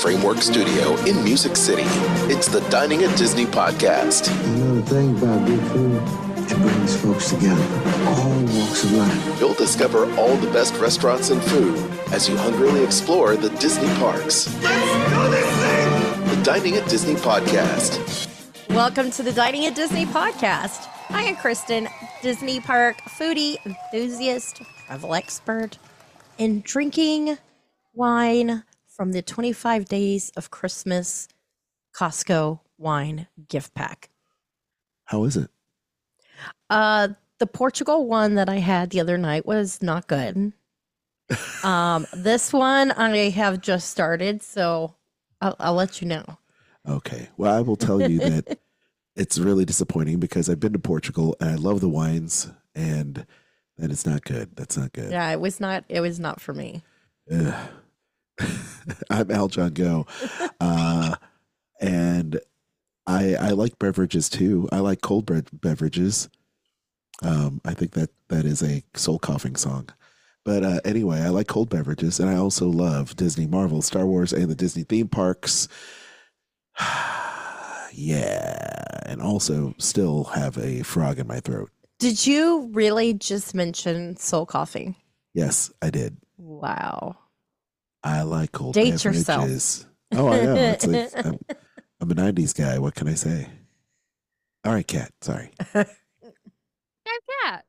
Framework Studio in Music City, it's the Dining at Disney podcast. You know the thing about good food? It brings folks together. All walks of life. You'll discover all the best restaurants and food as you hungrily explore the Disney parks. Let's do this! The Dining at Disney podcast. Welcome to the Dining at Disney podcast. I am Kristen, Disney park foodie, enthusiast, travel expert, and drinking wine from the 25 Days of Christmas Costco wine gift pack. How is it? Uh, the Portugal one that I had the other night was not good. um, this one I have just started, so I'll, I'll let you know. Okay. Well, I will tell you that it's really disappointing because I've been to Portugal and I love the wines and that is not good. That's not good. Yeah, it was not. It was not for me. Ugh. I'm Aljon Go. Uh, and I I like beverages too. I like cold beverages. Um, I think that that is a soul coughing song. But uh, anyway, I like cold beverages, and I also love Disney, Marvel, Star Wars, and the Disney theme parks. yeah, and also still have a frog in my throat. Did you really just mention soul coughing? Yes, I did. Wow. I like cold Date beverages. yourself. Oh, I know. It's like I'm, I'm a '90s guy. What can I say? All right, Cat. Sorry. I'm Cat,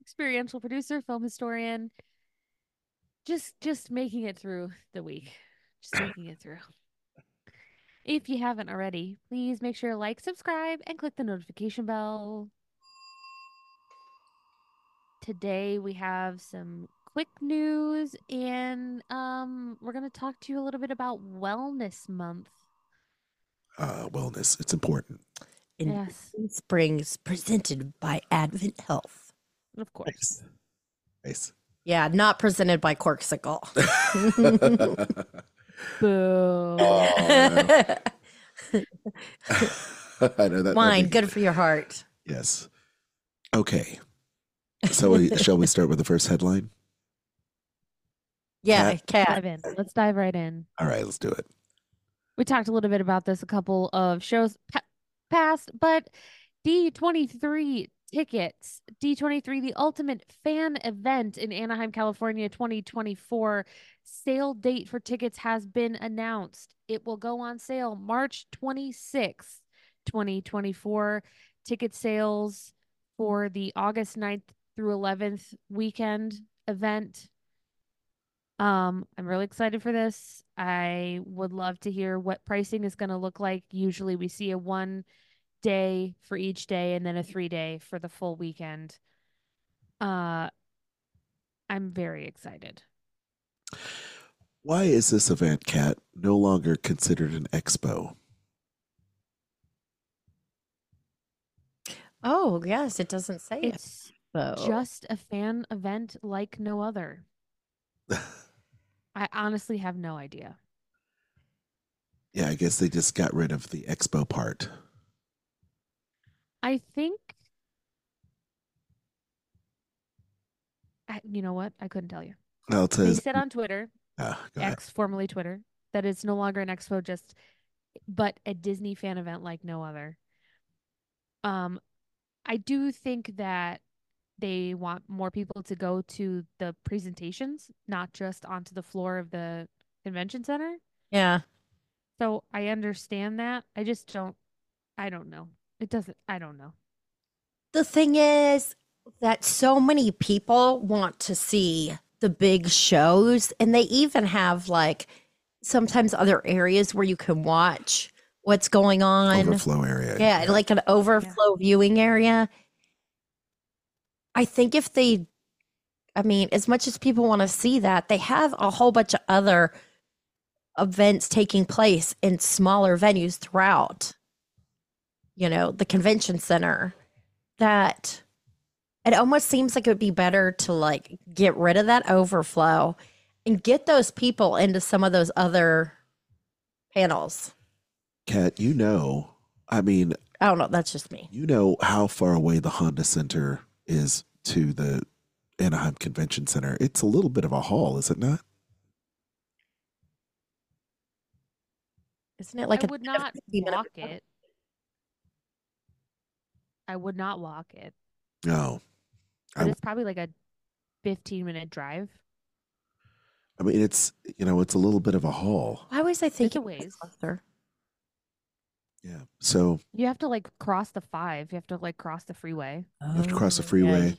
experiential producer, film historian. Just just making it through the week. Just making it through. If you haven't already, please make sure to like, subscribe, and click the notification bell. Today we have some quick news and um we're going to talk to you a little bit about Wellness Month. Uh, wellness. It's important. In Yes. Springs, presented by Advent Health. Of course. Nice. Nice. Yeah, not presented by Corksicle. Boo. I know that. that Wine, makes- good for your heart. Yes. Okay. So we, shall we start with the first headline? Yeah, cat. Dive in. Let's dive right in. All right, let's do it. we talked a little bit about this a couple of shows pa- past, but D23 tickets, D23, the ultimate fan event in Anaheim, California 2024. Sale date for tickets has been announced. It will go on sale March 26th, 2024. Ticket sales for the August 9th through 11th weekend event um, I'm really excited for this. I would love to hear what pricing is going to look like. Usually we see a one day for each day and then a three day for the full weekend. Uh, I'm very excited. Why is this event, Cat, no longer considered an expo? Oh, yes, it doesn't say. It's though. just a fan event like no other. I honestly have no idea. Yeah, I guess they just got rid of the expo part. I think I, you know what? I couldn't tell you. Well, it They said on Twitter, go. X, formerly Twitter, that it's no longer an expo, just but a Disney fan event like no other. Um, I do think that they want more people to go to the presentations, not just onto the floor of the convention center. Yeah. So I understand that. I just don't. I don't know. It doesn't. I don't know. The thing is that so many people want to see the big shows, and they even have like sometimes other areas where you can watch what's going on. Overflow area. Yeah, like an overflow viewing area. I think if they I mean, as much as people want to see that, they have a whole bunch of other events taking place in smaller venues throughout, you know, the convention center that it almost seems like it would be better to like get rid of that overflow and get those people into some of those other panels. Cat, you know, I mean, I don't know. That's just me. you know how far away the Honda Center is to the Anaheim Convention Center. It's a little bit of a haul, is it not? Isn't it like I a would not 50 minute walk it. I would not walk it. No. But I- it's probably like a 15 minute drive. I mean, it's you know, it's a little bit of a haul. Why was I thinking a ways. Yeah. So You have to like cross the five. You have to like cross the freeway. Oh, you have to cross the Oh, freeway. yeah.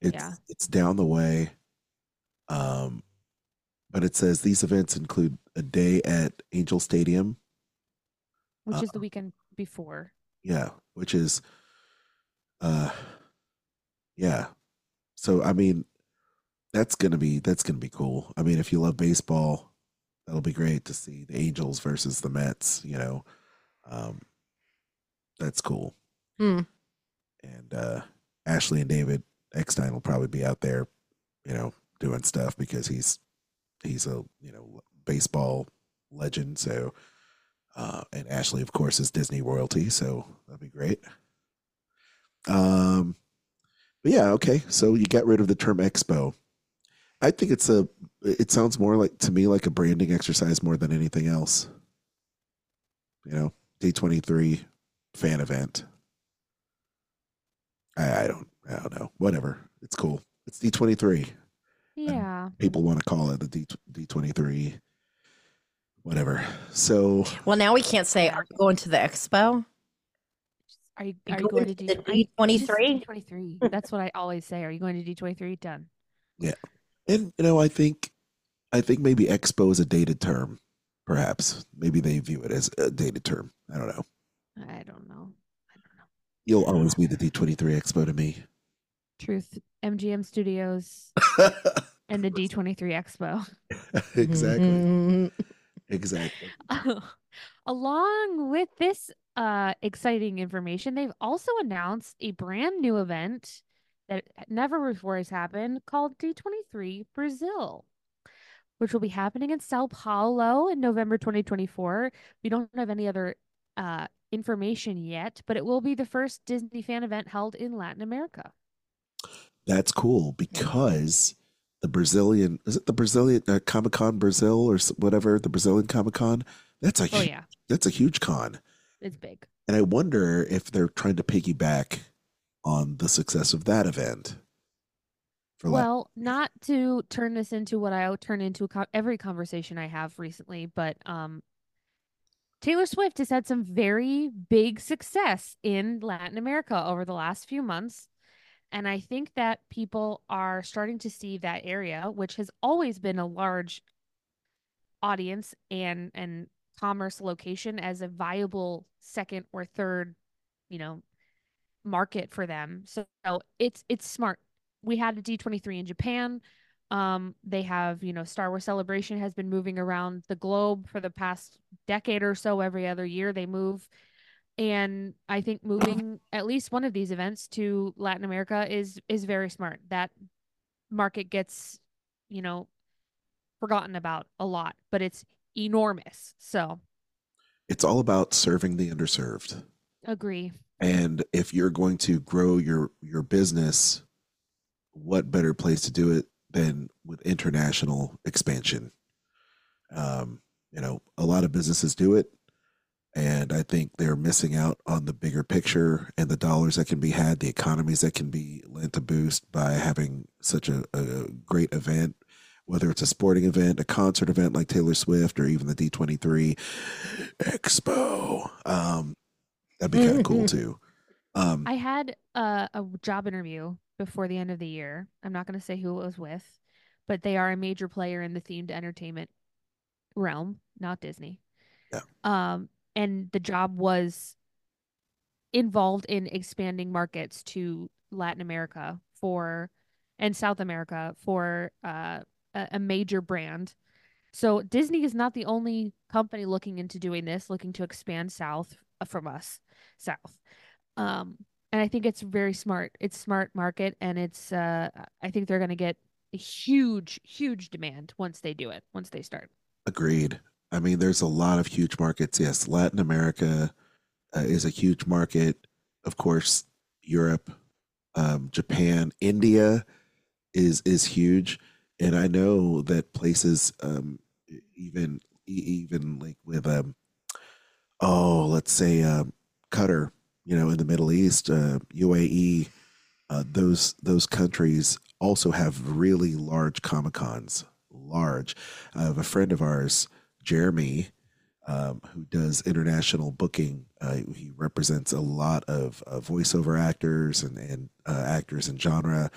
It's Yeah. it's down the way. Um, but it says these events include a day at Angel Stadium. which is Uh, the weekend before. Yeah, which is, uh, yeah. So I mean, that's gonna be that's gonna be cool. I mean, if you love baseball, that'll be great to see the Angels versus the Mets. You know, um, that's cool. Hmm. And uh, Ashley and David Eckstein will probably be out there, you know, doing stuff because he's he's a you know baseball legend. So, uh, and Ashley, of course, is Disney royalty, so that'd be great. Um, but yeah, okay. So you got rid of the term expo. I think it's a. It sounds more like to me like a branding exercise more than anything else. You know, D twenty three fan event. I, I don't. I don't know. Whatever. It's cool. It's D twenty three. Yeah. People want to call it the D D twenty three. Whatever. So Well, now we can't say, are you going to the expo? Are you You are you going going to to D the D23? D twenty three? That's what I always say. Are you going to D twenty three? Done. Yeah, and you know, I think, I think maybe expo is a dated term. Perhaps maybe they view it as a dated term. I don't know. I don't know. I don't know. You'll always be the D twenty three expo to me. Truth. MGM Studios and the D twenty three Expo. exactly. Mhm. Exactly. Along with this uh, exciting information, they've also announced a brand new event that never before has happened called D23 Brazil, which will be happening in Sao Paulo in November 2024. We don't have any other uh, information yet, but it will be the first Disney fan event held in Latin America. That's cool because the Brazilian is it the Brazilian uh, Comic Con Brazil or whatever the Brazilian Comic Con. That's a Oh, yeah, that's a huge con, it's big. and I wonder if they're trying to piggyback on the success of that event. Well, not to turn this into what I turn into a co- every conversation I have recently, but um, Taylor Swift has had some very big success in Latin America over the last few months. And I think that people are starting to see that area, which has always been a large audience and and commerce location as a viable second or third, you know, market for them. So it's it's smart. We had a D23 in Japan. Um, they have, you know, Star Wars Celebration has been moving around the globe for the past decade or so. Every other year they move. And I think moving at least one of these events to Latin America is is very smart. That market gets, you know, forgotten about a lot, but it's enormous. So it's all about serving the underserved. agree. And if you're going to grow your your business, what better place to do it than with international expansion? Um, you know, a lot of businesses do it, and I think they're missing out on the bigger picture and the dollars that can be had, the economies that can be lent a boost by having such a, a great event, whether it's a sporting event, a concert event like Taylor Swift, or even the D23 Expo. Um, that'd be kind of cool too. Um, I had a, a job interview before the end of the year. I'm not going to say who it was with, but they are a major player in the themed entertainment realm, not Disney. Yeah. Um, and the job was involved in expanding markets to Latin America for and South America for uh, a, major brand. So Disney is not the only company looking into doing this, looking to expand south uh, from us, south. Um, and I think it's very smart. It's smart market, and it's. Uh, I think they're going to get a huge, huge demand once they do it. Once they start. Agreed. I mean, there's a lot of huge markets. Yes, Latin America uh, is a huge market. Of course, Europe, um, Japan, India is is huge, and I know that places, um, even even like with um, oh, let's say um, Qatar, you know, in the Middle East, uh, UAE, uh, those those countries also have really large comic cons. Large. I have a friend of ours, Jeremy, um, who does international booking. Uh, he represents a lot of uh, voiceover actors and, and uh, actors in genre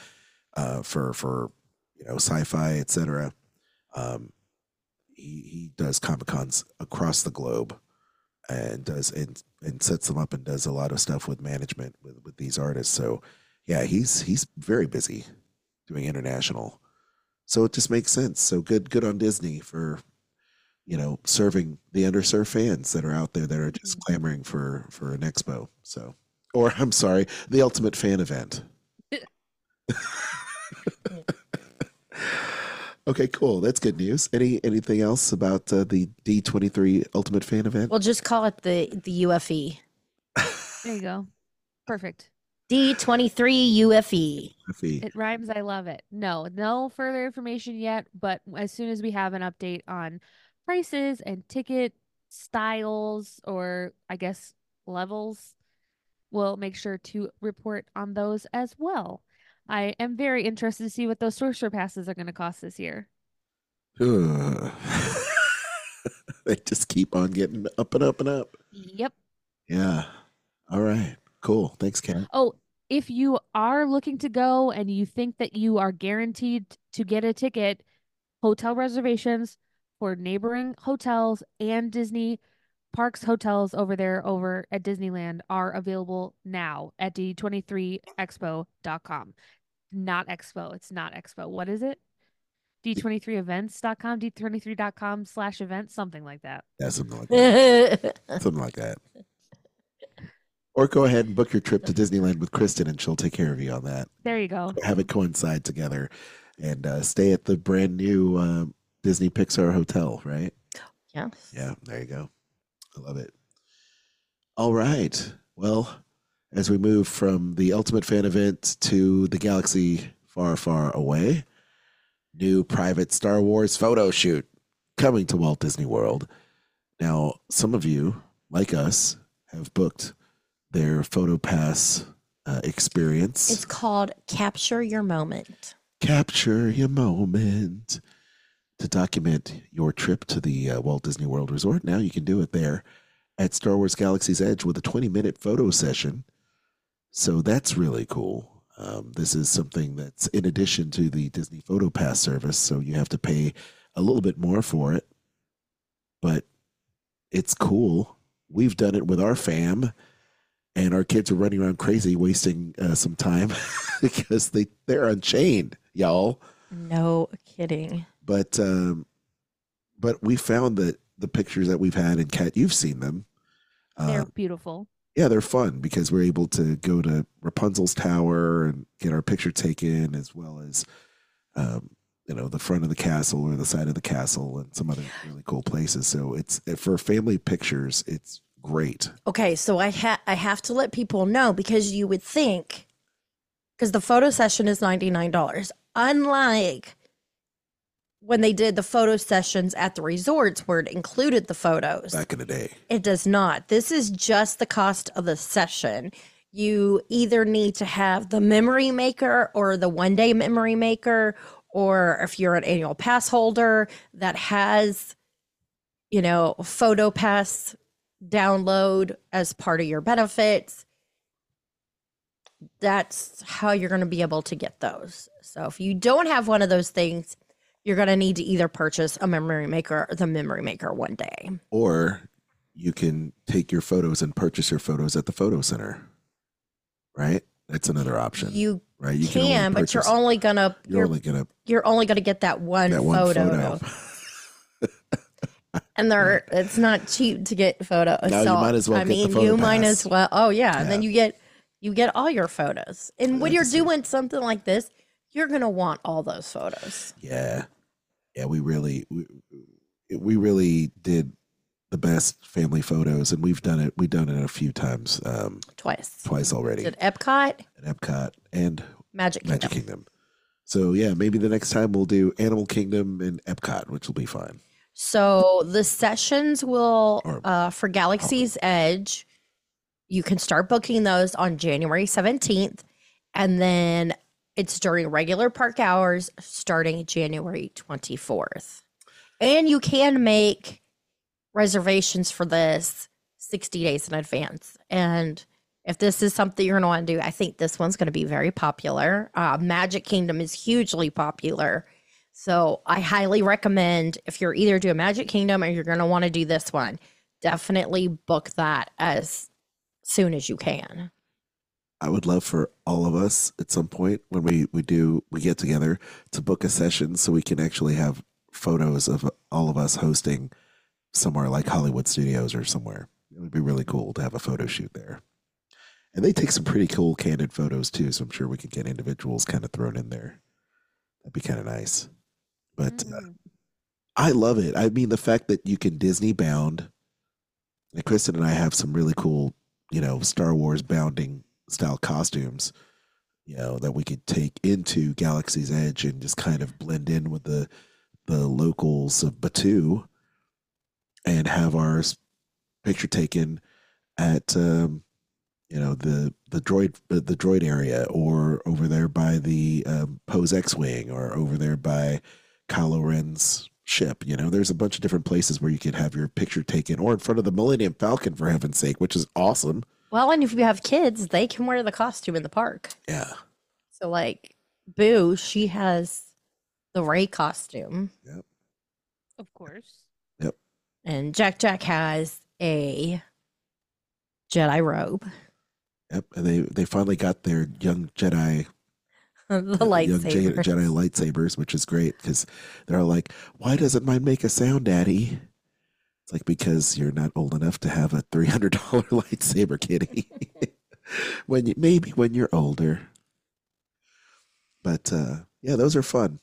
uh, for for you know sci-fi, etc. Um, he he does comic cons across the globe and does and and sets them up and does a lot of stuff with management with with these artists. So yeah, he's he's very busy doing international. So it just makes sense. So good good on Disney for you know serving the underserved fans that are out there that are just clamoring for for an expo. So or I'm sorry, the ultimate fan event. okay, cool. That's good news. Any anything else about uh, the D23 Ultimate Fan event? We'll just call it the the UFE. There you go. Perfect. D23 UFE. Effie. It rhymes. I love it. No, no further information yet, but as soon as we have an update on prices and ticket styles or I guess levels, we'll make sure to report on those as well. I am very interested to see what those sorcerer passes are going to cost this year. They just keep on getting up and up and up. Yep. Yeah. All right. Cool. Thanks, Ken. Oh, if you are looking to go and you think that you are guaranteed to get a ticket, hotel reservations for neighboring hotels and Disney parks hotels over there over at Disneyland are available now at d23expo.com. Not expo. It's not expo. What is it? d23events.com, d23.com slash events, something like that. Yeah, something like that. something like that. Or go ahead and book your trip to Disneyland with Kristen, and she'll take care of you on that. There you go. Have it coincide together, and uh, stay at the brand new uh, Disney Pixar hotel. Right? yeah. Yeah. There you go. I love it. All right. Well, as we move from the Ultimate Fan event to the galaxy far, far away, new private Star Wars photo shoot coming to Walt Disney World. Now, some of you, like us, have booked their photo pass uh, experience. It's called Capture Your Moment. Capture your moment to document your trip to the uh, Walt Disney World Resort. Now you can do it there at Star Wars Galaxy's Edge with a 20 minute photo session. So that's really cool. Um, this is something that's in addition to the Disney Photo Pass service. So you have to pay a little bit more for it, but it's cool. We've done it with our fam, and our kids are running around crazy, wasting uh, some time because they, they're unchained, y'all No kidding. But um, but we found that the pictures that we've had and Cat, you've seen them. They're Uh, beautiful. yeah, they're fun because we're able to go to Rapunzel's tower and get our picture taken, as well as um, you know the front of the castle or the side of the castle and some other really cool places. So it's for family pictures. It's great. Okay, so I ha- I have to let people know because you would think because the photo session is $99. Unlike when they did the photo sessions at the resorts where it included the photos. Back in the day, It does not. This is just the cost of the session. You either need to have the memory maker or the one day memory maker, or if you're an annual pass holder that has, you know, photo pass download as part of your benefits. That's how you're going to be able to get those. So if you don't have one of those things, you're going to need to either purchase a memory maker or the memory maker one day. or you can take your photos and purchase your photos at the photo center. Right, that's another option. You right? You can, only but you're only gonna you're you're, only gonna you're only gonna get that one that one photo. photo. And they're it's not cheap to get photos. No, you might as well I mean, photo you might as well. Oh yeah, and then you get you get all your photos. And when you're doing something like this, you're gonna want all those photos. Yeah, yeah. We really, we, we really did the best family photos, and we've done it. We've done it a few times, um, Twice. twice already At Epcot, at Epcot and Magic Kingdom. Magic Kingdom. So yeah, maybe the next time we'll do Animal Kingdom and Epcot, which will be fine. So the sessions will Or- uh, for Galaxy's Edge. You can start booking those on January 17th, and then it's during regular park hours starting January 24th. And you can make reservations for this 60 days in advance. And if this is something you're going to want to do, I think this one's going to be very popular. Uh, Magic Kingdom is hugely popular. So I highly recommend if you're either doing Magic Kingdom or you're going to want to do this one, definitely book that as soon as you can. I would love for all of us at some point when we we do we get together to book a session so we can actually have photos of all of us hosting somewhere like Hollywood Studios or somewhere. It would be really cool to have a photo shoot there. And they take some pretty cool candid photos too, so I'm sure we could get individuals kind of thrown in there. That'd be kind of nice. But uh, Mm. I love it. I mean, the fact that you can Disney bound, and Kristen and I have some really cool, you know, Star Wars bounding style costumes, you know, that we could take into Galaxy's Edge and just kind of blend in with the the locals of Batuu, and have our picture taken at, um, you know, the the droid the droid area, or over there by the um, Poe's X wing, or over there by Kylo Ren's ship. You know, there's a bunch of different places where you could have your picture taken, or in front of the Millennium Falcon, for heaven's sake, which is awesome. Well, and if you have kids, they can wear the costume in the park. Yeah, So, like, Boo, she has the Rey costume, Yep. Of course. Yep. And Jack Jack has a Jedi robe, yep. And they they finally got their young Jedi the young Je- lightsaber. Jedi lightsabers, which is great because they're all like, "Why doesn't mine make a sound, Daddy?" It's like because you're not old enough to have a three hundred dollar lightsaber, kitty. when you maybe when you're older. But uh, yeah, those are fun.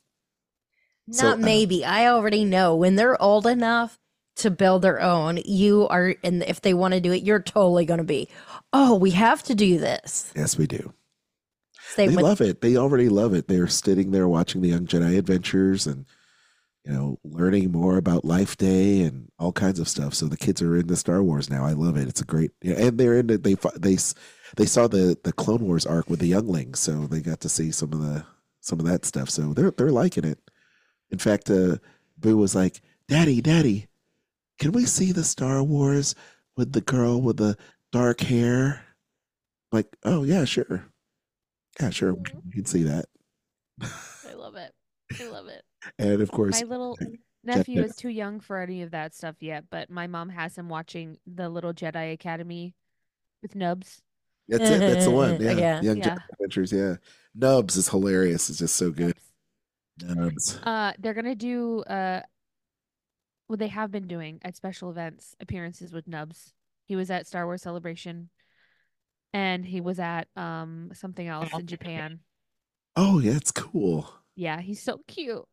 So, Not uh, maybe. I already know when they're old enough to build their own, you are, and if they want to do it, you're totally going to be, oh, we have to do this. Yes, we do. Same they with love it. They already love it. They're sitting there watching the Young Jedi Adventures and you know learning more about Life Day and all kinds of stuff. So the kids are into Star Wars now. I love it. It's a great yeah, and they're into they they they saw the the Clone Wars arc with the younglings, so they got to see some of the some of that stuff. So they're they're liking it. In fact, uh, Boo was like, "Daddy, Daddy, can we see the Star Wars with the girl with the dark hair?" Like, oh yeah, sure. Yeah, sure. you can see that. I love it. I love it. And of course, My little nephew is too young for any of that stuff yet, but my mom has him watching the Little Jedi Academy with Nubs. that's it. That's the one. Yeah. Yeah. Young Yeah. Jedi Adventures. Yeah. Nubs is hilarious. It's just so good. Nubs. Uh, they're gonna do uh, what they have been doing at special events appearances with Nubs. He was at Star Wars Celebration, and he was at um something else in Japan. Oh, yeah. It's cool. Yeah, he's so cute.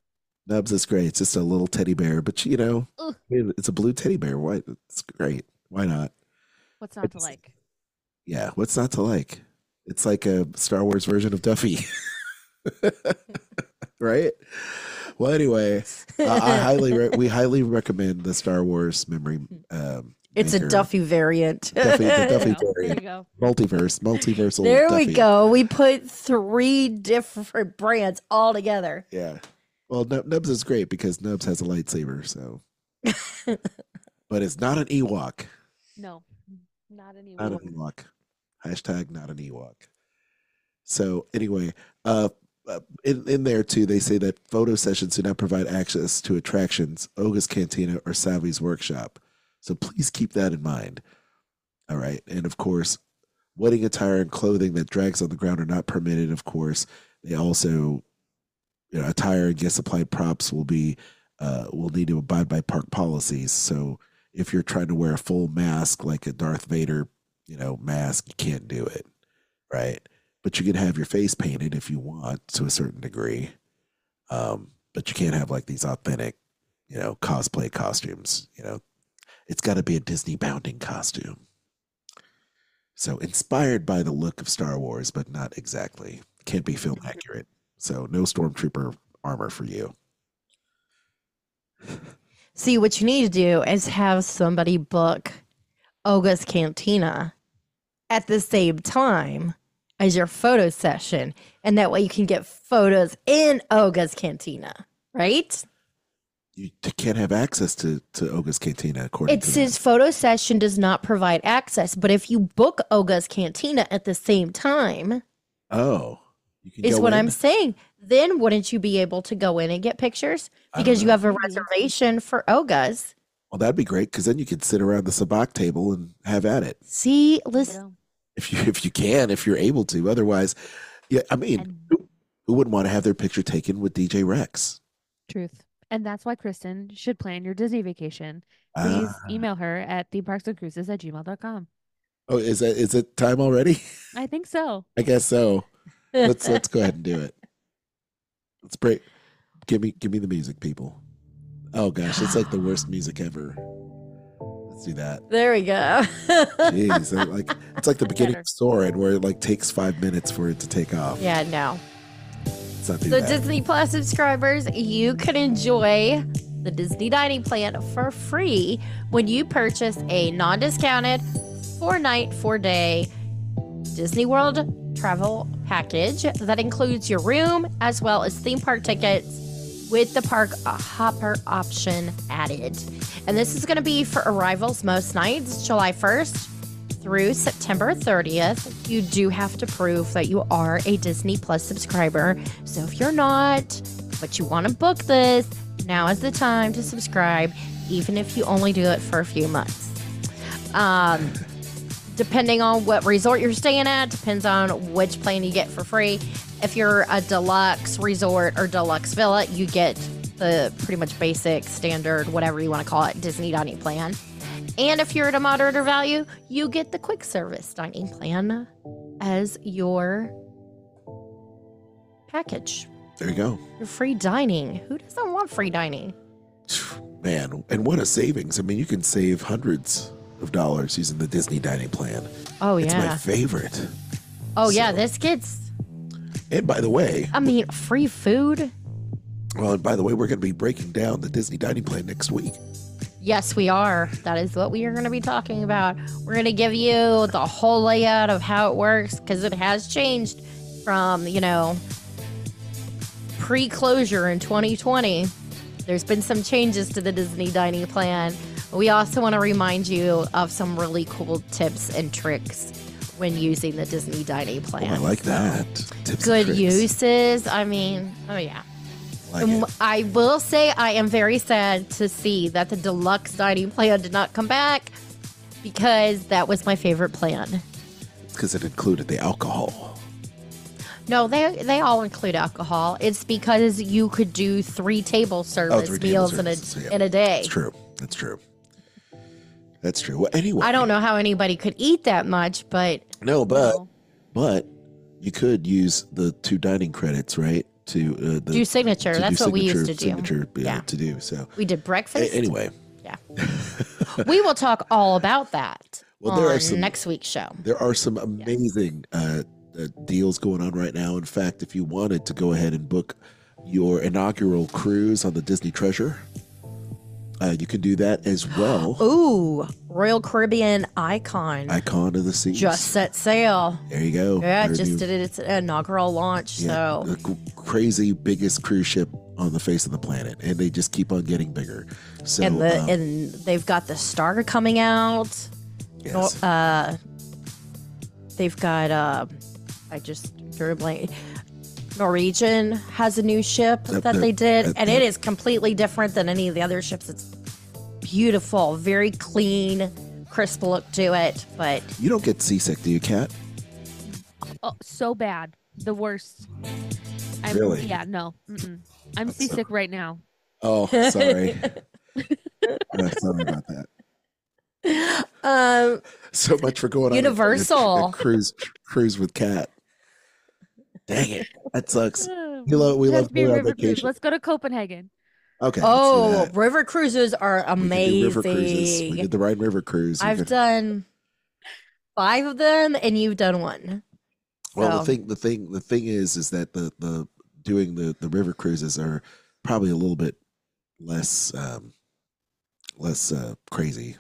Nubs is great. It's just a little teddy bear, but you know, Ugh. It's a blue teddy bear. Why? It's great. Why not? What's not to like? Yeah. What's not to like? It's like a Star Wars version of Duffy. right? Well, anyway, uh, I highly re- we highly recommend the Star Wars memory. Um, it's a. Duffy variant. Duffy- the Duffy you. There variant. you go. multiverse, multiversal. there we Duffy. go. We put three different brands all together. Yeah. Well, Nubs is great because Nubs has a lightsaber, so. but it's not an Ewok. No, not any. Not an Ewok. Hashtag not an Ewok. So anyway, uh, uh, in in there too, they say that photo sessions do not provide access to attractions, Oga's Cantina, or Savi's workshop. So please keep that in mind. All right, and of course, wedding attire and clothing that drags on the ground are not permitted. Of course, they also, you know, attire and guest supplied props will be uh, will need to abide by park policies. So if you're trying to wear a full mask like a Darth Vader, you know, mask, you can't do it, right? But you can have your face painted if you want to a certain degree. Um, but you can't have like these authentic, you know, cosplay costumes. You know, it's got to be a Disney bounding costume. So inspired by the look of Star Wars, but not exactly. Can't be film accurate. So no stormtrooper armor for you. See, what you need to do is have somebody book Oga's Cantina at the same time as your photo session. And that way you can get photos in Oga's Cantina, right? You can't have access to to Oga's Cantina according It to says photo session does not provide access, but if you book Oga's Cantina at the same time, Oh, is go what in? I'm saying, then wouldn't you be able to go in and get pictures because you have a reservation for Oga's? Well, that'd be great because then you could sit around the sabacc table and have at it See, listen, if you if you can if you're able to. Otherwise, yeah, I mean, And- who, who wouldn't want to have their picture taken with DJ Rex? Truth. And that's why Kristen should plan your Disney vacation. Please Ah. email her at themeparksandcruises at gmail.com. oh, is that is it time already? I think so. I guess so. Let's let's go ahead and do it. Let's break. Give me give me the music, people. Oh gosh, it's like the worst music ever. Let's do that. there we go. Jeez, like it's like the beginning of Soarin', where it like takes five minutes for it to take off. yeah, no. So. Disney Plus subscribers, you can enjoy the Disney Dining Plan for free when you purchase a non-discounted four-night, four-day Disney World travel package that includes your room as well as theme park tickets with the park hopper option added. And this is going to be for arrivals most nights, July 1st through September 30th. You do have to prove that you are a Disney Plus subscriber. So if you're not, but you want to book this, now is the time to subscribe, even if you only do it for a few months. Um, depending on what resort you're staying at, depends on which plan you get for free. If you're a deluxe resort or deluxe villa, you get the pretty much basic, standard, whatever you want to call it, Disney dining plan. And if you're at a moderate or value, you get the quick service dining plan as your package. there you go, Your free dining. Who doesn't want free dining? man. And what a savings! I mean, you can save hundreds of dollars using the Disney dining plan. Oh yeah, It's my favorite. Oh yeah, this gets And by the way, I mean free food. well, and by the way, we're going to be breaking down the Disney dining plan next week. Yes, we are. That is what we are going to be talking about. We're going to give you the whole layout of how it works because it has changed from, you know, pre closure in 2020. There's been some changes to the Disney dining plan. We also want to remind you of some really cool tips and tricks when using the Disney dining Oh, plan. I like that. Tips Good uses. I mean, oh, yeah. Like. I will say I am very sad to see that the deluxe dining plan did not come back because that was my favorite plan. because it included the alcohol. No, they they all include alcohol. It's because you could do three table service Oh, three table meals in a yeah. in a day. That's true. That's true. That's true. Well, anyway, I don't know how anybody could eat that much, but No, but No. but you could use the two dining credits, right? To uh, the, do signature. to That's do what we used to do. Signature, yeah, Yeah. to do. So We did a- breakfast. anyway, Yeah. we will talk all about that Well, there are some- next week's show. there are some amazing uh, uh, deals going on right now. In fact, if you wanted to go ahead and book your inaugural cruise on the Disney Treasure, uh, you can do that as well. Ooh, Royal Caribbean Icon Icon of the Seas. just set sail. there you go. Yeah, Their just new- did it. It's inaugural launch. Yeah, So the crazy biggest cruise ship on the face of the planet, and they just keep on getting bigger. So, and the um, and they've got the Star coming out. yes. Uh, they've got uh, I just drew a blank. Norwegian has a new ship Yep, that they're- did, uh, and they're- it is completely different than any of the other ships. It's beautiful, very clean, crisp look to it. But you don't get seasick, do you, Kat? oh, so bad, the worst. I'm, Really? Yeah, no. Mm-mm. I'm seasick right now. Oh, sorry. Sorry about that. um, So much for going on a- a- a cruise cruise with Cat. Dang it, that sucks. Oh, You love- we love to on river cruise. Let's go to Copenhagen. Okay. oh, river cruises are We could amazing. river cruises. We did the Rhine River cruise. We I've could- done five of them, and you've done one. Well, So- the thing, the thing, the thing is, is that the the doing the the river cruises are probably a little bit less um less uh crazy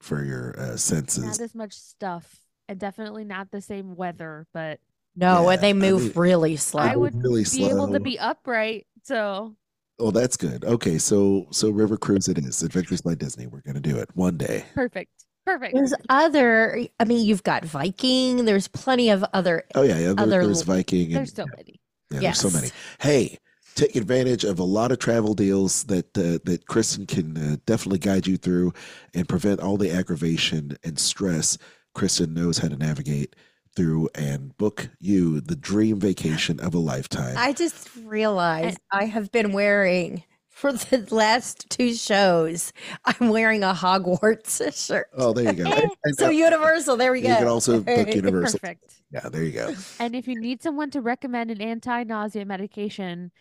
for your uh, senses. Not as much stuff, and definitely not the same weather. But No, Yeah, and they I move mean, really slow. I would really be able to be upright. So Oh, that's good. Okay, so so river cruise it is. Adventures by Disney. We're gonna do it one day. perfect, perfect. There's other. I mean, you've got Viking. There's plenty of other. Oh yeah, yeah. There, Other- there's Viking. And, There's so many. Yeah, there's so many. Hey, take advantage of a lot of travel deals that uh, that Kristen can uh, definitely guide you through and prevent all the aggravation and stress. Kristen knows how to navigate through and book you the dream vacation of a lifetime. I just realized I have been wearing for the last two shows. I'm wearing a Hogwarts shirt. oh, there you go. And- and, So uh, Universal. There we go. you can also book Universal. Perfect. Yeah, there you go. And if you need someone to recommend an anti-nausea medication,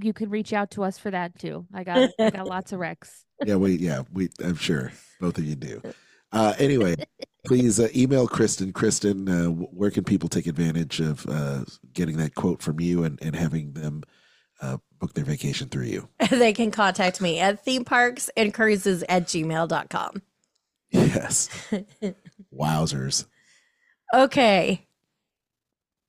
you can reach out to us for that too. I got I got lots of recs. Yeah, we yeah we I'm sure both of you do. Uh, anyway, please uh, email Kristen. Kristen, uh, where can people take advantage of uh, getting that quote from you and, and having them uh, book their vacation through you? they can contact me at theme parks and cruises at gmail.com. Yes. Wowzers. Okay.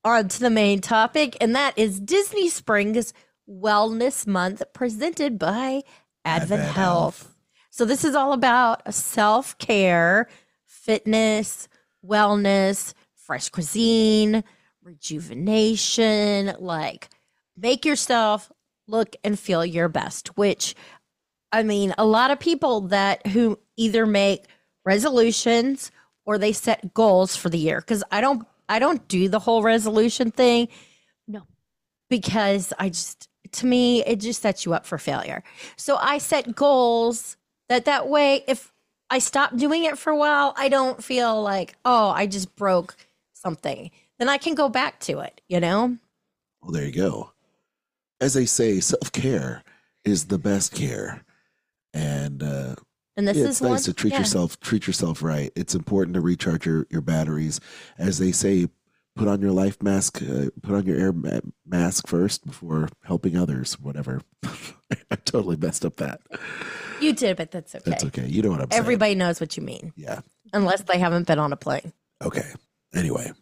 On to the main topic, and that is Disney Springs Wellness Month presented by Advent, Advent Health. Health. So, this is all about self care, fitness, wellness, fresh cuisine, rejuvenation, like make yourself look and feel your best, which I mean, a lot of people that who either make resolutions or they set goals for the year because I don't I don't do the whole resolution thing. No. Because I just to me it just sets you up for failure. So I set goals that that way if I stop doing it for a while, I don't feel like, oh, I just broke something. Then I can go back to it, you know? Well, there you go. As they say, self care is the best care, and uh, And this yeah, is it's nice one, to treat yeah. yourself treat yourself right. It's important to recharge your, your batteries, as they say. Put on your life mask. Uh, put on your air ma- mask first before helping others. Whatever. I totally messed up that. You did, but that's okay. That's okay. You know what I'm saying. Everybody knows what you mean, Yeah. unless they haven't been on a plane. Okay. Anyway.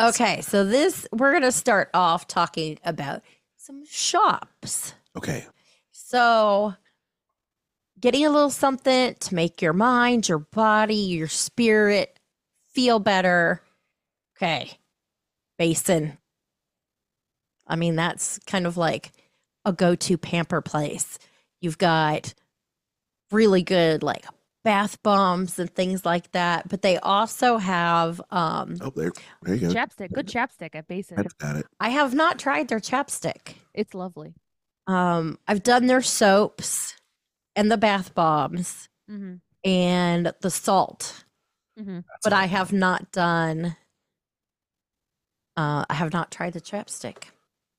Okay, so this we're gonna start off talking about some shops. Okay. So, getting a little something to make your mind, your body, your spirit feel better. Okay, Basin. I mean, that's kind of like a go to pamper place. You've got really good, like, bath bombs and things like that, but they also have, um, Oh, there. There you go. Chapstick, good chapstick at Basin. That's got it. I have not tried their chapstick. It's lovely. Um, I've done their soaps and the bath bombs hmm and the salt, hmm but I have not done. Uh, I have not tried the chapstick.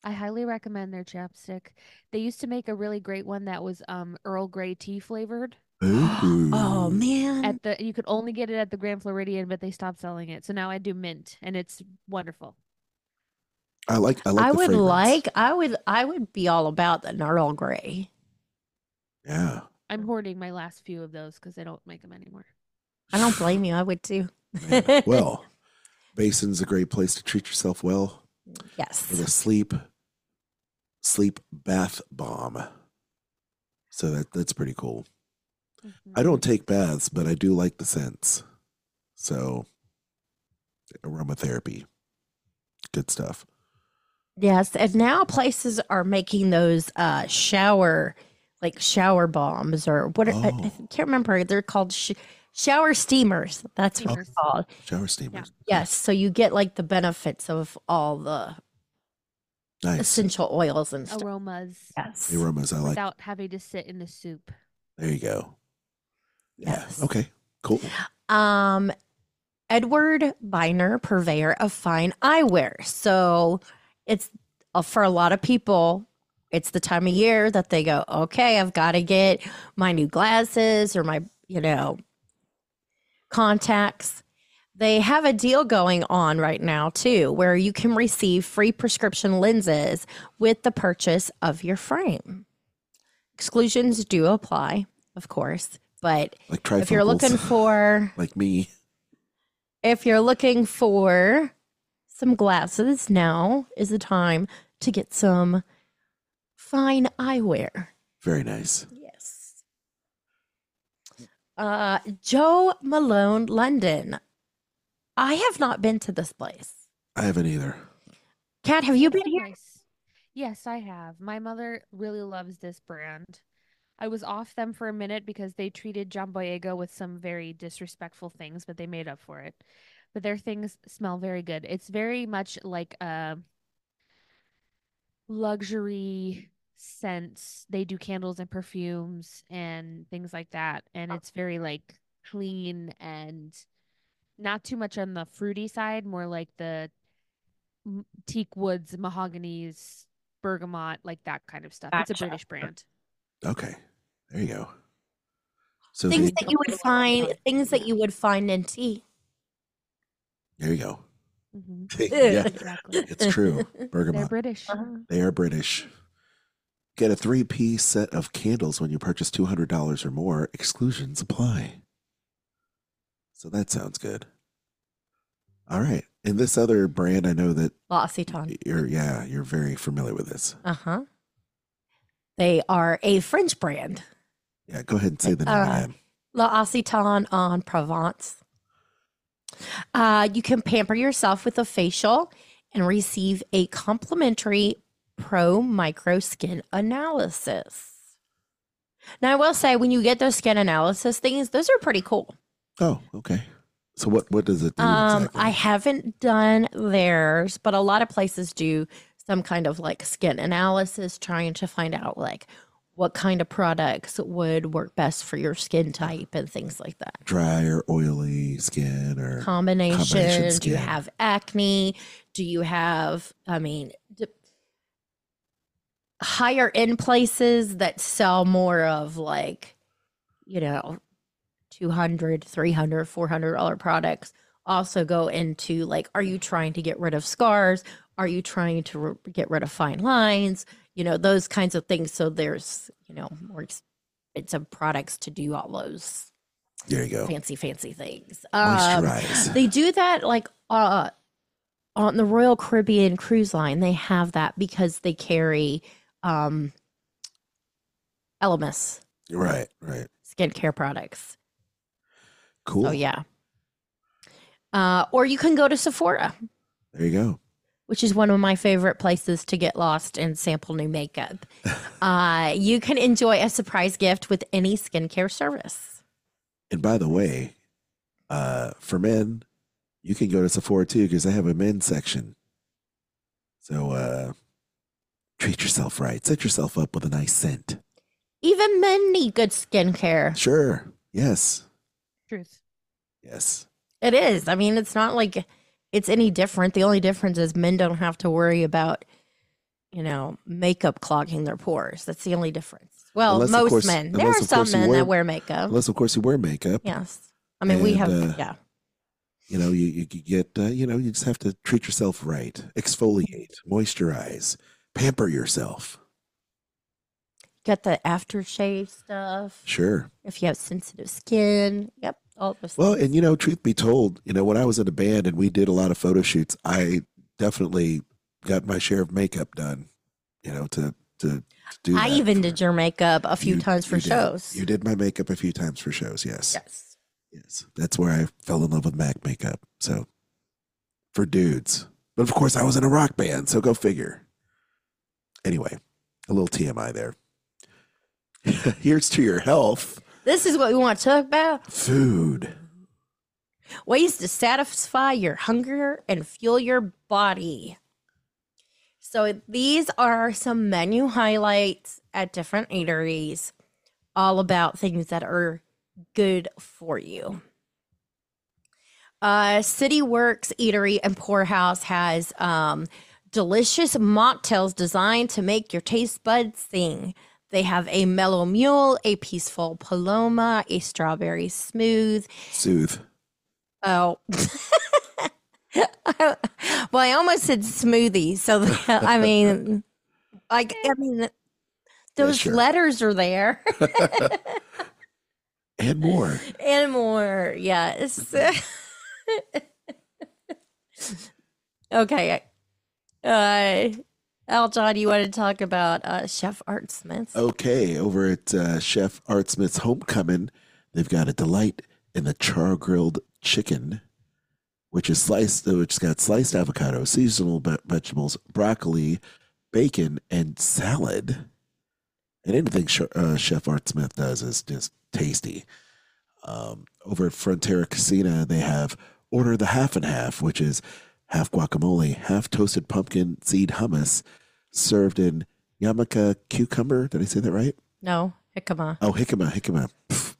I highly recommend their chapstick. They used to make a really great one that was um Earl Grey tea flavored. Oh man! At the you could only get it at the Grand Floridian, but they stopped selling it. So now I do mint, and it's wonderful. I like. I like. I the would fragrance. like. I would. I would be all about the Earl Grey. Yeah. I'm hoarding my last few of those because they don't make them anymore. I don't blame you. I would too. Man, well, Basin's a great place to treat yourself well with yes. a sleep, sleep bath bomb. So that that's pretty cool. Mhm. I don't take baths, but I do like the scents. So aromatherapy, good stuff. Yes, and now places are making those uh shower like shower bombs or what? are- I, I Oh. can't remember. They're called sh- shower steamers. That's what Steamers. it's called. Shower steamers. Yes, so you get like the benefits of all the Nice. essential oils and stuff. Aromas Yes. The aromas I like. without having to sit in the soup. There you go. Yeah. Yes. Okay. Cool. Um, Edward Beiner, purveyor of fine eyewear. So it's uh, for a lot of people. It's the time of year that they go, okay, I've got to get my new glasses or my, you know, contacts. They have a deal going on right now too, where you can receive free prescription lenses with the purchase of your frame. Exclusions do apply, of course, but Like if you're looking for like me. if you're looking for some glasses, now is the time to get some fine eyewear. Very nice. Yes. Uh, Jo Malone, London. I have not been to this place. I haven't either. Cat, have you been here? Nice. Yes, I have. My mother really loves this brand. I was off them for a minute because they treated John Boyega with some very disrespectful things, but they made up for it. But their things smell very good. It's very much like a luxury scents. They do candles and perfumes and things like that. And it's very like clean and not too much on the fruity side, more like the teak woods, mahoganies, bergamot, like that kind of stuff. It's a British brand. Okay. There you go. So Things they- that you would find, things that you would find in tea. there you go. Mm-hmm. yeah, Exactly. it's true. They're British. Uh-huh. They are British. Get a three piece set of candles when you purchase $200 or more. Exclusions apply. So that sounds good. All right. And this other brand, I know that L'Occitane. you're, yeah, you're very familiar with this. Uh huh. They are a French brand. Yeah, go ahead and say the name Uh, again. L'Occitane en Provence. Uh, you can pamper yourself with a facial and receive a complimentary pro micro skin analysis. Now, I will say, when you get those skin analysis things, those are pretty cool. Oh, okay. So what, what does it do Um, exactly? I haven't done theirs, but a lot of places do some kind of like skin analysis, trying to find out like what kind of products would work best for your skin type and things like that. Dry or oily skin or Combination. Combination Do you have acne? Do you have, I mean, higher end places that sell more of like, you know, 200 300 400 dollar products also go into like are you trying to get rid of scars? Are you trying to re- get rid of fine lines? You know those kinds of things. So there's you know more expensive products to do all those there you go. fancy fancy things. Um, they do that like uh on the Royal Caribbean cruise line they have that because they carry um Elemis right, right. skincare products Cool. Oh yeah. Uh, or you can go to Sephora, There you go. which is one of my favorite places to get lost and sample new makeup. uh, you can enjoy a surprise gift with any skincare service. And by the way, uh, for men, you can go to Sephora too because they have a men's section. So uh, treat yourself right. Set yourself up with a nice scent. Even men need good skincare. Sure. Yes. Truth. Yes. It is. I mean, it's not like it's any different. The only difference is men don't have to worry about, you know, makeup clogging their pores. That's the only difference. Well, Unless, most course- men. There are some men wear- that wear makeup. Unless, of course, you wear makeup. yes. I mean, we have, uh, yeah. You know, you, you get, uh, you know, you just have to treat yourself right. Exfoliate, moisturize, pamper yourself. Get the aftershave stuff. Sure. If you have sensitive skin. Yep. All those Well, things. and you know, truth be told, you know, when I was in a band and we did a lot of photo shoots, I definitely got my share of makeup done. You know, to to, to do. I even for- did your makeup a few you- times for you did. shows. You did my makeup a few times for shows. Yes, Yes. yes, that's where I fell in love with Mac makeup. So for dudes, but of course, I was in a rock band, so go figure. Anyway, a little TMI there. Here's to your health. This is what we want to talk about. Food. Ways to satisfy your hunger and fuel your body. So these are some menu highlights at different eateries, all about things that are good for you. Uh, City Works Eatery and Pour House has um, delicious mocktails designed to make your taste buds sing. They have a mellow mule, a peaceful paloma, a strawberry smooth. Soothe. Oh. well, I almost said smoothie. So, I mean, like, I mean, those sure. letters are there And more. and more. Yes. okay. Uh, Aljon, you want to talk about uh, Chef Art Smith? Okay, over at uh, Chef Art Smith's Homecoming, they've got a delight in the char grilled chicken, which is sliced, which has got sliced avocado, seasonal vegetables, broccoli, bacon, and salad. And anything uh, Chef Art Smith does is just tasty. Um, over at Frontera Cocina, they have order the half and half, which is half guacamole, half toasted pumpkin seed hummus, served in Yamaka cucumber. Did I say that right? No, jicama. Oh, jicama, jicama. Pff.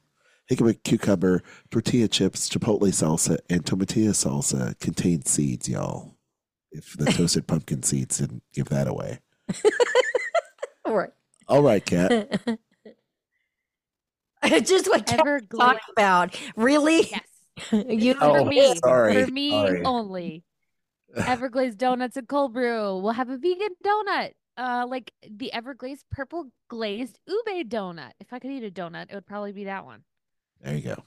Jicama cucumber, tortilla chips, chipotle salsa, and tomatilla salsa contain seeds, y'all. If the toasted pumpkin seeds didn't give that away. All right. All right, Cat. Just what Cat Everglazed. talked about. Really? Yes. you For Oh, me. sorry, For me sorry. only. Everglazed donuts and cold brew. We'll have a vegan donut. Uh, like the Everglazed purple glazed ube donut. If I could eat a donut, it would probably be that one. There you go.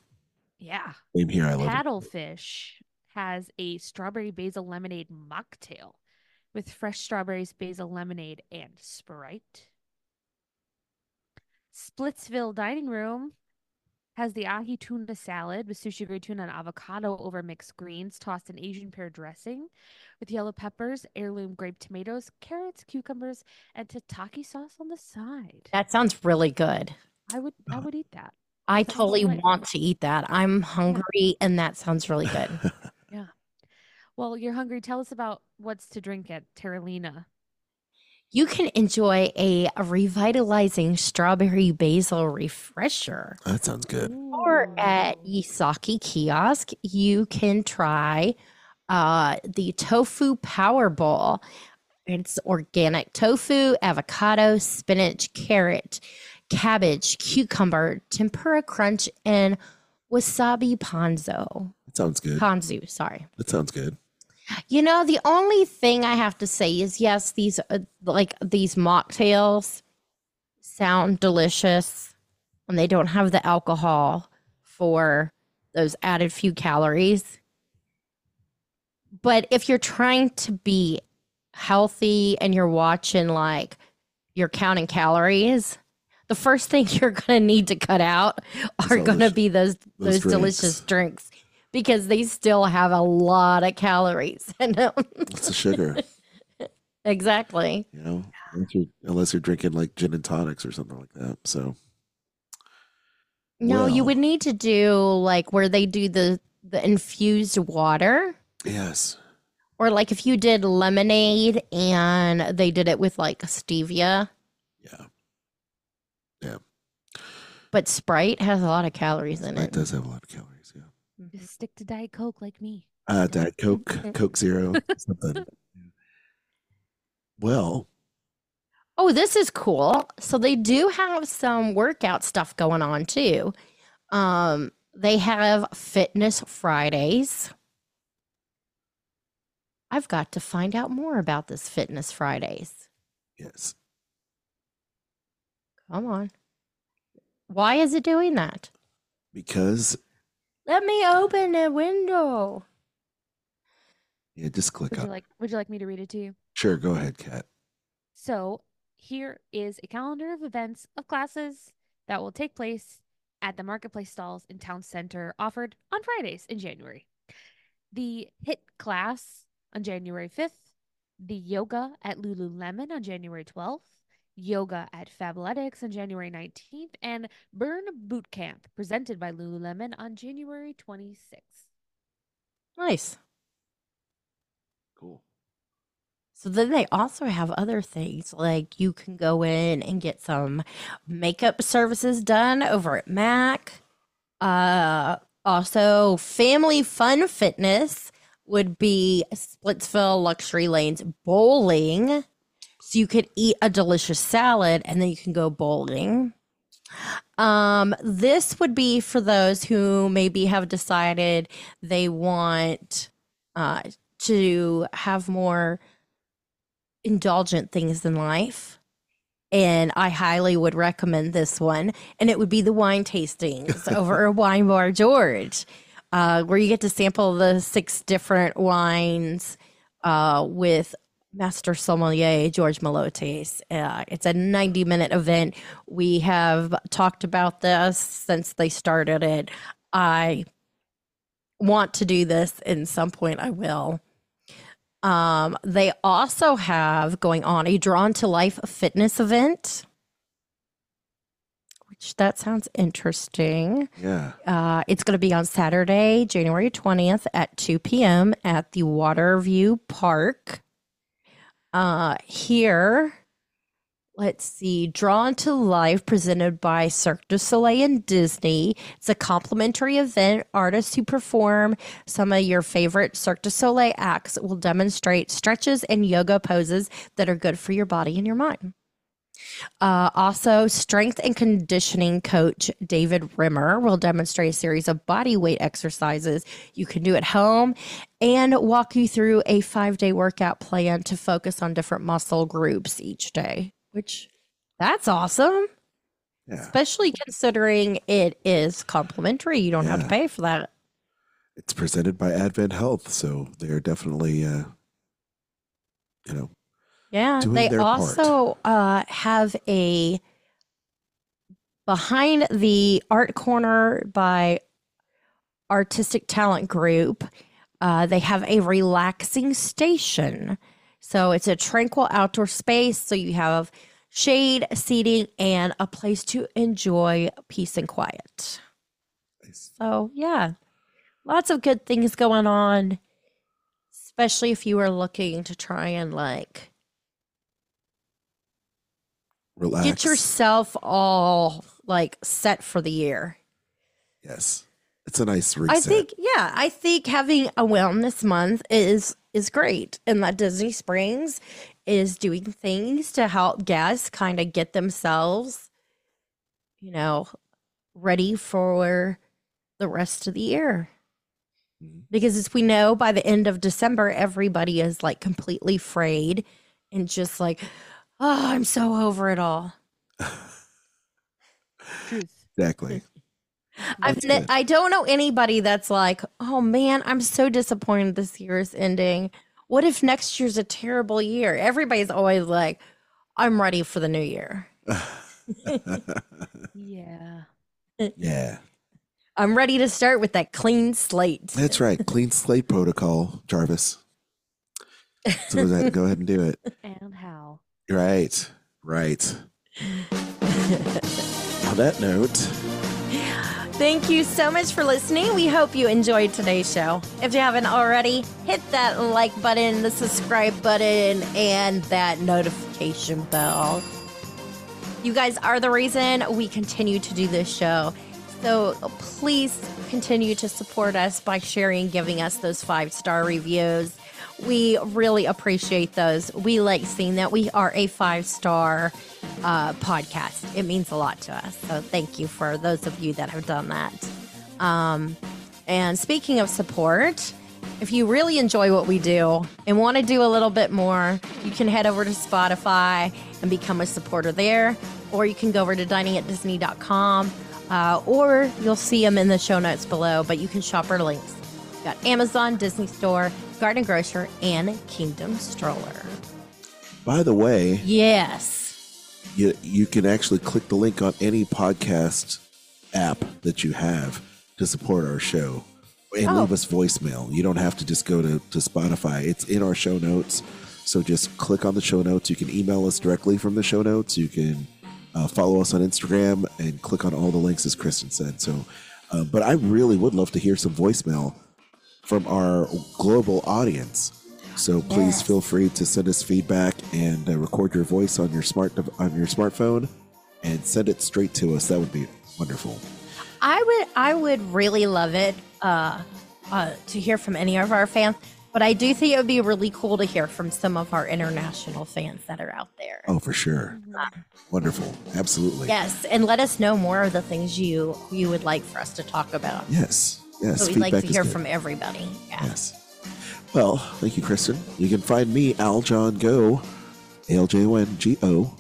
Yeah. Same here. I love it. Paddlefish has a strawberry basil lemonade mocktail with fresh strawberries, basil lemonade, and Sprite. Splitsville Dining Room has the ahi tuna salad with sushi grade tuna and avocado over mixed greens, tossed in Asian pear dressing with yellow peppers, heirloom grape tomatoes, carrots, cucumbers, and tataki sauce on the side. That sounds really good. I would I would eat that. I Sounds totally delightful. want to eat that. I'm hungry and that sounds really good. Yeah. Well, you're hungry. Tell us about what's to drink at Terralina. You can enjoy a revitalizing strawberry basil refresher. that sounds good. Or at YeSake Kiosk, you can try uh, the Tofu Power Bowl. It's organic tofu, avocado, spinach, carrot, cabbage, cucumber, tempura crunch, and wasabi ponzo. That sounds good. Ponzu, sorry. That sounds good. You know, the only thing I have to say is yes, these uh, like these mocktails sound delicious and they don't have the alcohol for those added few calories. But if you're trying to be healthy and you're watching like you're counting calories, the first thing you're going to need to cut out are going to be those those those delicious drinks because they still have a lot of calories in them. It's the sugar, exactly. you know, unless you're, unless you're drinking like gin and tonics or something like that. So, No, you would need to do like where they do the the infused water yes. or like if you did lemonade and they did it with like stevia, Yeah. Yeah. But Sprite has a lot of calories in It it. does have a lot of calories. Yeah. Just stick to Diet Coke like me. Uh, Diet Coke, Coke Zero, something. Well, Oh, this is cool. So they do have some workout stuff going on too. Um, they have fitness Fridays. I've got to find out more about this fitness Fridays. yes. Come on. Why is it doing that? Because, Let me open a window. yeah, just click Would you on. like would you like me to read it to you? Sure, go ahead, Cat. So here is a calendar of events of classes that will take place at the marketplace stalls in town center offered on Fridays in January. The HIIT class on January 5th, the yoga at Lululemon on January 12th, yoga at Fabletics on January 19th, and Burn Boot Camp presented by Lululemon on January 26th. Nice. Cool. So then they also have other things like you can go in and get some makeup services done over at Mac. Uh, also, Family Fun Fitness would be Splitsville Luxury Lanes Bowling. So you could eat a delicious salad and then you can go bowling. Um, this would be for those who maybe have decided they want uh, to have more indulgent things in life. And I highly would recommend this one. And it would be the wine tastings over at Wine Bar George, uh, where you get to sample the six different wines uh, with Master Sommelier George Miliotes. Uh, it's a 90 minute event. We have talked about this since they started it. I want to do this, in some point I will. Um, they also have going on a Drawn to Life fitness event, which that sounds interesting. Yeah. Uh, it's going to be on Saturday, January 20th at 2 p.m. at the Waterview Park. Uh, here, let's see, Drawn to Life presented by Cirque du Soleil and Disney. It's a complimentary event. Artists who perform some of your favorite Cirque du Soleil acts will demonstrate stretches and yoga poses that are good for your body and your mind. Uh, also, strength and conditioning coach David Rimmer will demonstrate a series of body weight exercises you can do at home and walk you through a five day workout plan to focus on different muscle groups each day, which that's awesome, Yeah. especially considering it is complimentary. You don't have to pay for that. It's presented by Advent Health, so they're definitely, uh, you know, Yeah, they also uh, have a behind the art corner by Artistic Talent Group. Uh, they have a relaxing station, so it's a tranquil outdoor space. So you have shade, seating, and a place to enjoy peace and quiet. Nice. So yeah, lots of good things going on, especially if you are looking to try and like relax. get yourself all like set for the year. yes, it's a nice reset. I think yeah, I think having a wellness month is is great and that Disney Springs is doing things to help guests kind of get themselves you know ready for the rest of the year. Mhm. Because as we know by the end of December everybody is like completely frayed and just like oh, I'm so over it all. Truth. exactly. I've ne- I don't know anybody that's like, oh man, I'm so disappointed this year is ending. What if next year's a terrible year? Everybody's always like, I'm ready for the new year. Yeah. yeah, I'm ready to start with that clean slate. that's right. Clean slate protocol, Jarvis. So go ahead, go ahead and do it. And how? Right, right. On that note, Thank you so much for listening. We hope you enjoyed today's show. If you haven't already, hit that like button, the subscribe button, and that notification bell. You guys are the reason we continue to do this show. So please continue to support us by sharing, giving us those five star reviews. We really appreciate those. We like seeing that we are a five star uh, podcast. It means a lot to us. So thank you for those of you that have done that. Um, and speaking of support, if you really enjoy what we do and want to do a little bit more, you can head over to Spotify and become a supporter there, or you can go over to diningatdisney.com, uh, or you'll see them in the show notes below. But you can shop our links. We've got Amazon, Disney Store, Garden Grocer, and Kingdom Stroller. by the way, Yes. you you can actually click the link on any podcast app that you have to support our show and Oh. leave us voicemail. You don't have to just go to, to Spotify. It's in our show notes. So just click on the show notes. You can email us directly from the show notes. You can uh, follow us on Instagram and click on all the links, as Kristen said. So, uh, but I really would love to hear some voicemail from our global audience. So please Yes. feel free to send us feedback and uh, record your voice on your smart on your smartphone and send it straight to us. That would be wonderful. I would I would really love it uh, uh, to hear from any of our fans, but I do think it would be really cool to hear from some of our international fans that are out there. Oh, for sure. Wonderful. Absolutely. Yes, and let us know more of the things you you would like for us to talk about. Yes. Yes. So we'd like to hear good. from everybody. Yeah. Yes. Well, thank you, Kristen. You can find me, Aljon Go, A L J O N G O,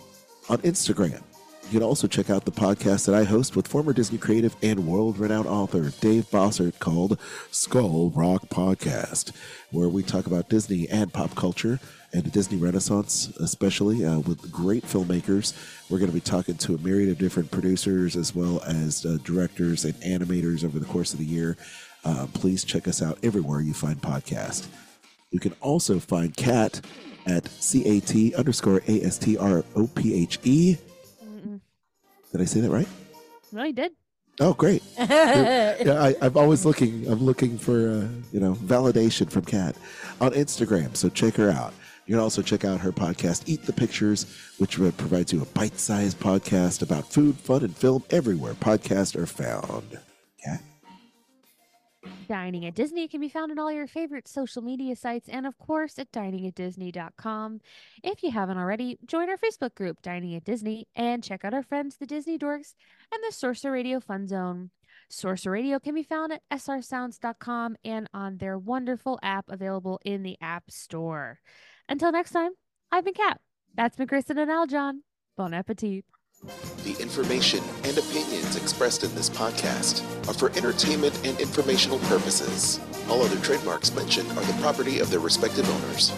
on Instagram. You can also check out the podcast that I host with former Disney creative and world renowned author Dave Bossert called Skull Rock Podcast, where we talk about Disney and pop culture and the Disney Renaissance, especially uh, with great filmmakers. We're going to be talking to a myriad of different producers as well as uh, directors and animators over the course of the year. Uh, please check us out everywhere you find podcast. You can also find Cat at C-A-T underscore A-S-T-R-O-P-H-E. Did I say that right? No, you did. Oh, great. yeah, I, I'm always looking. I'm looking for uh, you know validation from Cat on Instagram. So check her out. You can also check out her podcast, Eat the Pictures, which provides you a bite-sized podcast about food, fun, and film everywhere podcasts are found. Yeah. Dining at Disney can be found on all your favorite social media sites and, of course, at diningatdisney.com. If you haven't already, join our Facebook group, Dining at Disney, and check out our friends, the Disney Dorks and the Sorcerer Radio Fun Zone. Sorcerer Radio can be found at srsounds.com and on their wonderful app available in the App Store. Until next time, I've been Cat. That's been Kristen and Aljon. Bon appetit. The information and opinions expressed in this podcast are for entertainment and informational purposes. All other trademarks mentioned are the property of their respective owners.